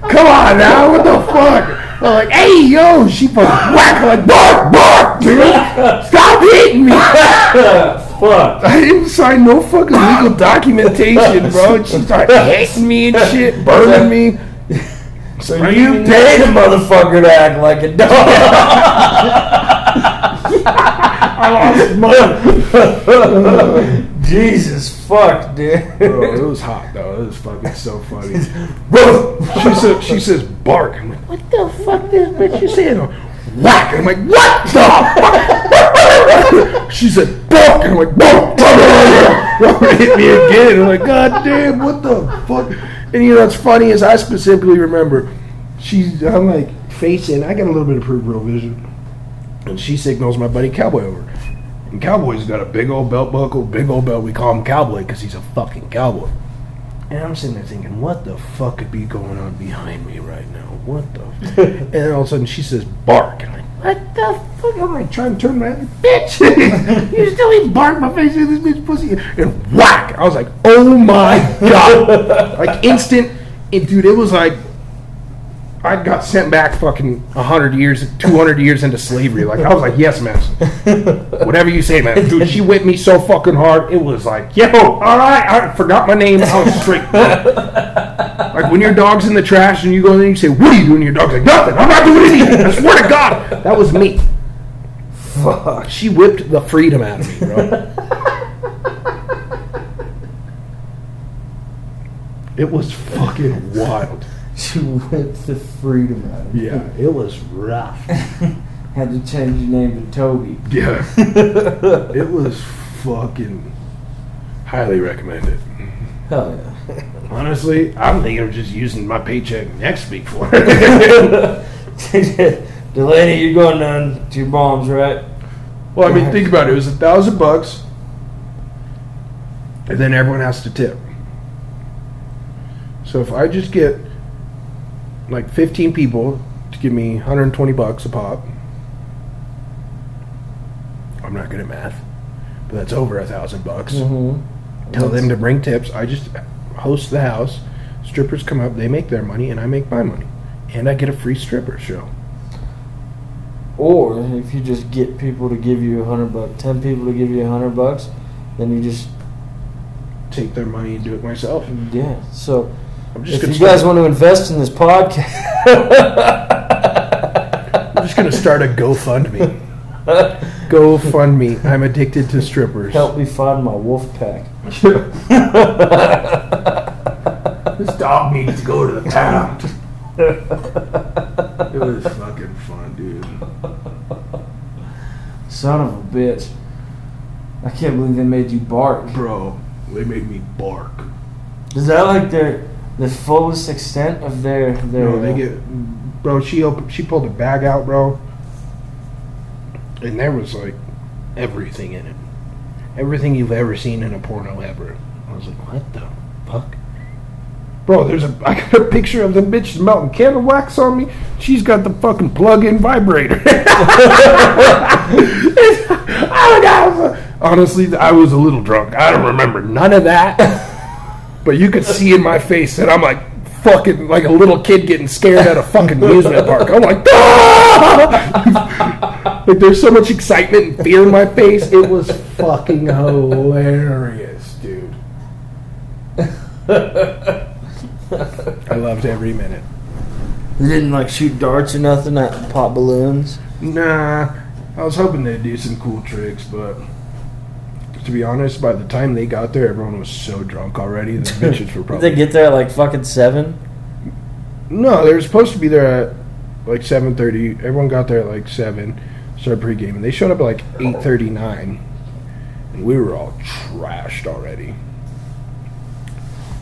Come on now, what the fuck? I'm like, hey, yo. She fucking whack. I'm like, bark, bark, dude. Stop hitting me. Fuck. I didn't sign no fucking legal documentation, bro. And she started hitting me and shit, burning me. So you paid a motherfucker to act like a dog. I lost money. Jesus fuck, dude. Bro, it was hot though. It was fucking so funny. Bro, she said she says bark. I'm like, what the fuck this bitch is saying? Whack. I'm like, what the fuck? she said bark. I'm like, bark. hit me again. I'm like, god damn, what the fuck? And you know what's funny is I specifically remember she's I'm like facing I got a little bit of peripheral vision. And she signals my buddy Cowboy over. And Cowboy's got a big old belt buckle, big old belt. We call him Cowboy because he's a fucking cowboy. And I'm sitting there thinking, what the fuck could be going on behind me right now? What the? And then all of a sudden she says, bark. And I'm like, what the fuck? I'm like trying to turn around, bitch! you still ain't bark my face in this bitch pussy. And whack! I was like, oh my god! like instant, it, dude. It was like I got sent back fucking 100 years, 200 years into slavery. Like, I was like, yes, man. Whatever you say, man. Dude, she whipped me so fucking hard. It was like, yo, all right. I forgot my name. I was straight. like, when your dog's in the trash and you go in there and you say, what are you doing? Your dog's like, nothing. I'm not doing anything. I swear to God. That was me. Fuck. She whipped the freedom out of me, bro. it was fucking wild. She whipped the freedom me. Yeah, it was rough. Had to change your name to Toby. Yeah. it was fucking highly recommended. Hell yeah. Honestly, I'm thinking of just using my paycheck next week for it. Delaney, you're going down to your mom's, right? well, I mean, think about it. It was a thousand bucks, and then everyone has to tip. So if I just get like 15 people to give me 120 bucks a pop, I'm not good at math, but that's over a thousand bucks. Mm-hmm. tell them to bring tips. I just host the house. Strippers come up, they make their money, and I make my money, and I get a free stripper show. Or if you just get people to give you a hundred bucks, ten people to give you a hundred bucks, then you just Take their money and do it myself. yeah. So I'm just if gonna you guys want to invest in this podcast, I'm just gonna start a GoFundMe. GoFundMe. I'm addicted to strippers. help me find my wolf pack. This dog needs to go to the pound. it was fucking fun, dude. Son of a bitch! I can't believe they made you bark. Bro, they made me bark. Is that like their the fullest extent of their their? No, they get, bro. She opened, she pulled a bag out, bro, and there was like everything in it, everything you've ever seen in a porno ever. I was like, what the fuck, bro? There's a, I got a picture of the bitch melting candle wax on me. She's got the fucking plug-in vibrator. oh, no. Honestly, I was a little drunk. I don't remember none of that. But you could see in my face that I'm like fucking like a little kid getting scared at a fucking amusement park. I'm like, "Ah!" like there's so much excitement and fear in my face. It was fucking hilarious, dude. I loved every minute. They didn't like shoot darts or nothing. Not pop balloons. Nah, I was hoping they'd do some cool tricks, but to be honest, by the time they got there, everyone was so drunk already. The bitches were probably. Did they get there at like fucking seven? No, they were supposed to be there at like seven thirty. Everyone got there at like seven. Started pregame, and they showed up at like eight thirty nine, and we were all trashed already.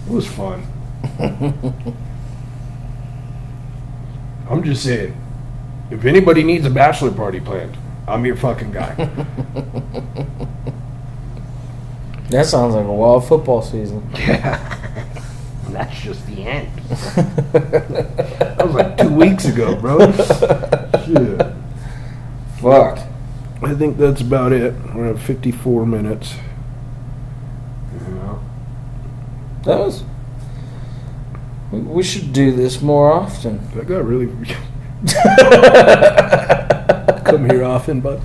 It was fun. I'm just saying, if anybody needs a bachelor party planned, I'm your fucking guy. That sounds like a wild football season. And that's just the end. that was like two weeks ago, bro. Shit. Fuck. I think that's about it. We're at 54 minutes. Yeah. That was. we- We should do this more often. I got really. Come here often, but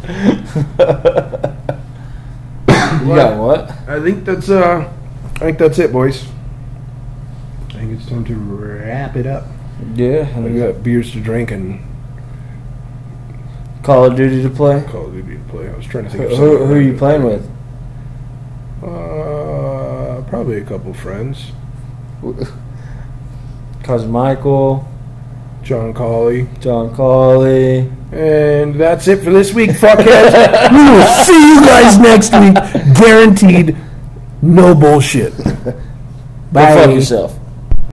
You got what? I think that's uh, I think that's it, boys. I think it's time to wrap it up. Yeah. I got beers to drink and Call of Duty to play. Call of Duty to play. I was trying to Who, think of who, something who are you playing with? Uh, probably a couple friends. Cousin Michael, John Colley. John Colley. And that's it for this week, fuckheads. we will see you guys next week. Guaranteed. No bullshit. Go fuck yourself.